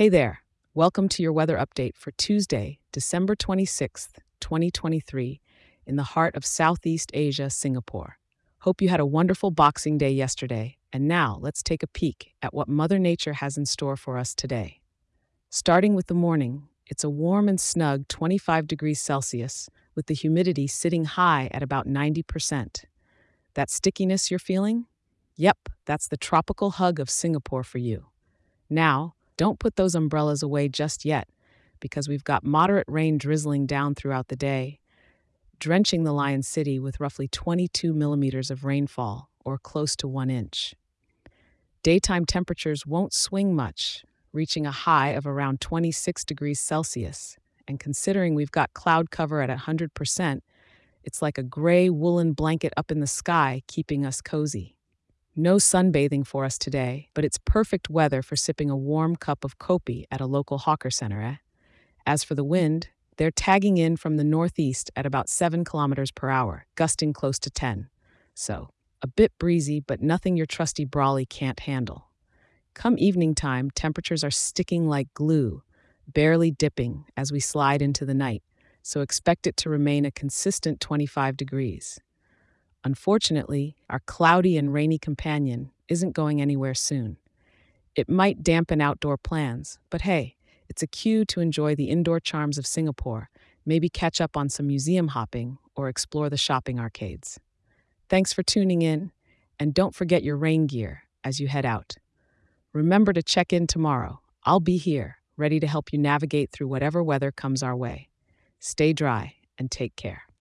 Hey there. Welcome to your weather update for Tuesday, December 26th, 2023, in the heart of Southeast Asia, Singapore. Hope you had a wonderful Boxing Day yesterday, and now let's take a peek at what Mother Nature has in store for us today. Starting with the morning, it's a warm and snug 25 degrees Celsius, with the humidity sitting high at about 90%. That stickiness you're feeling? Yep, that's the tropical hug of Singapore for you. Now, don't put those umbrellas away just yet, because we've got moderate rain drizzling down throughout the day, drenching the Lion City with roughly 22 millimeters of rainfall, or close to one inch. Daytime temperatures won't swing much, reaching a high of around 26 degrees Celsius. And considering we've got cloud cover at 100%, it's like a gray woolen blanket up in the sky keeping us cozy. No sunbathing for us today, but it's perfect weather for sipping a warm cup of kopi at a local hawker center, eh? As for the wind, they're tagging in from the northeast at about 7 kilometers per hour, gusting close to 10. So, a bit breezy, but nothing your trusty brolly can't handle. Come evening time, temperatures are sticking like glue, barely dipping as we slide into the night, so expect it to remain a consistent 25 degrees. Unfortunately, our cloudy and rainy companion isn't going anywhere soon. It might dampen outdoor plans, but hey, it's a cue to enjoy the indoor charms of Singapore, maybe catch up on some museum hopping or explore the shopping arcades. Thanks for tuning in, and don't forget your rain gear as you head out. Remember to check in tomorrow. I'll be here, ready to help you navigate through whatever weather comes our way. Stay dry and take care.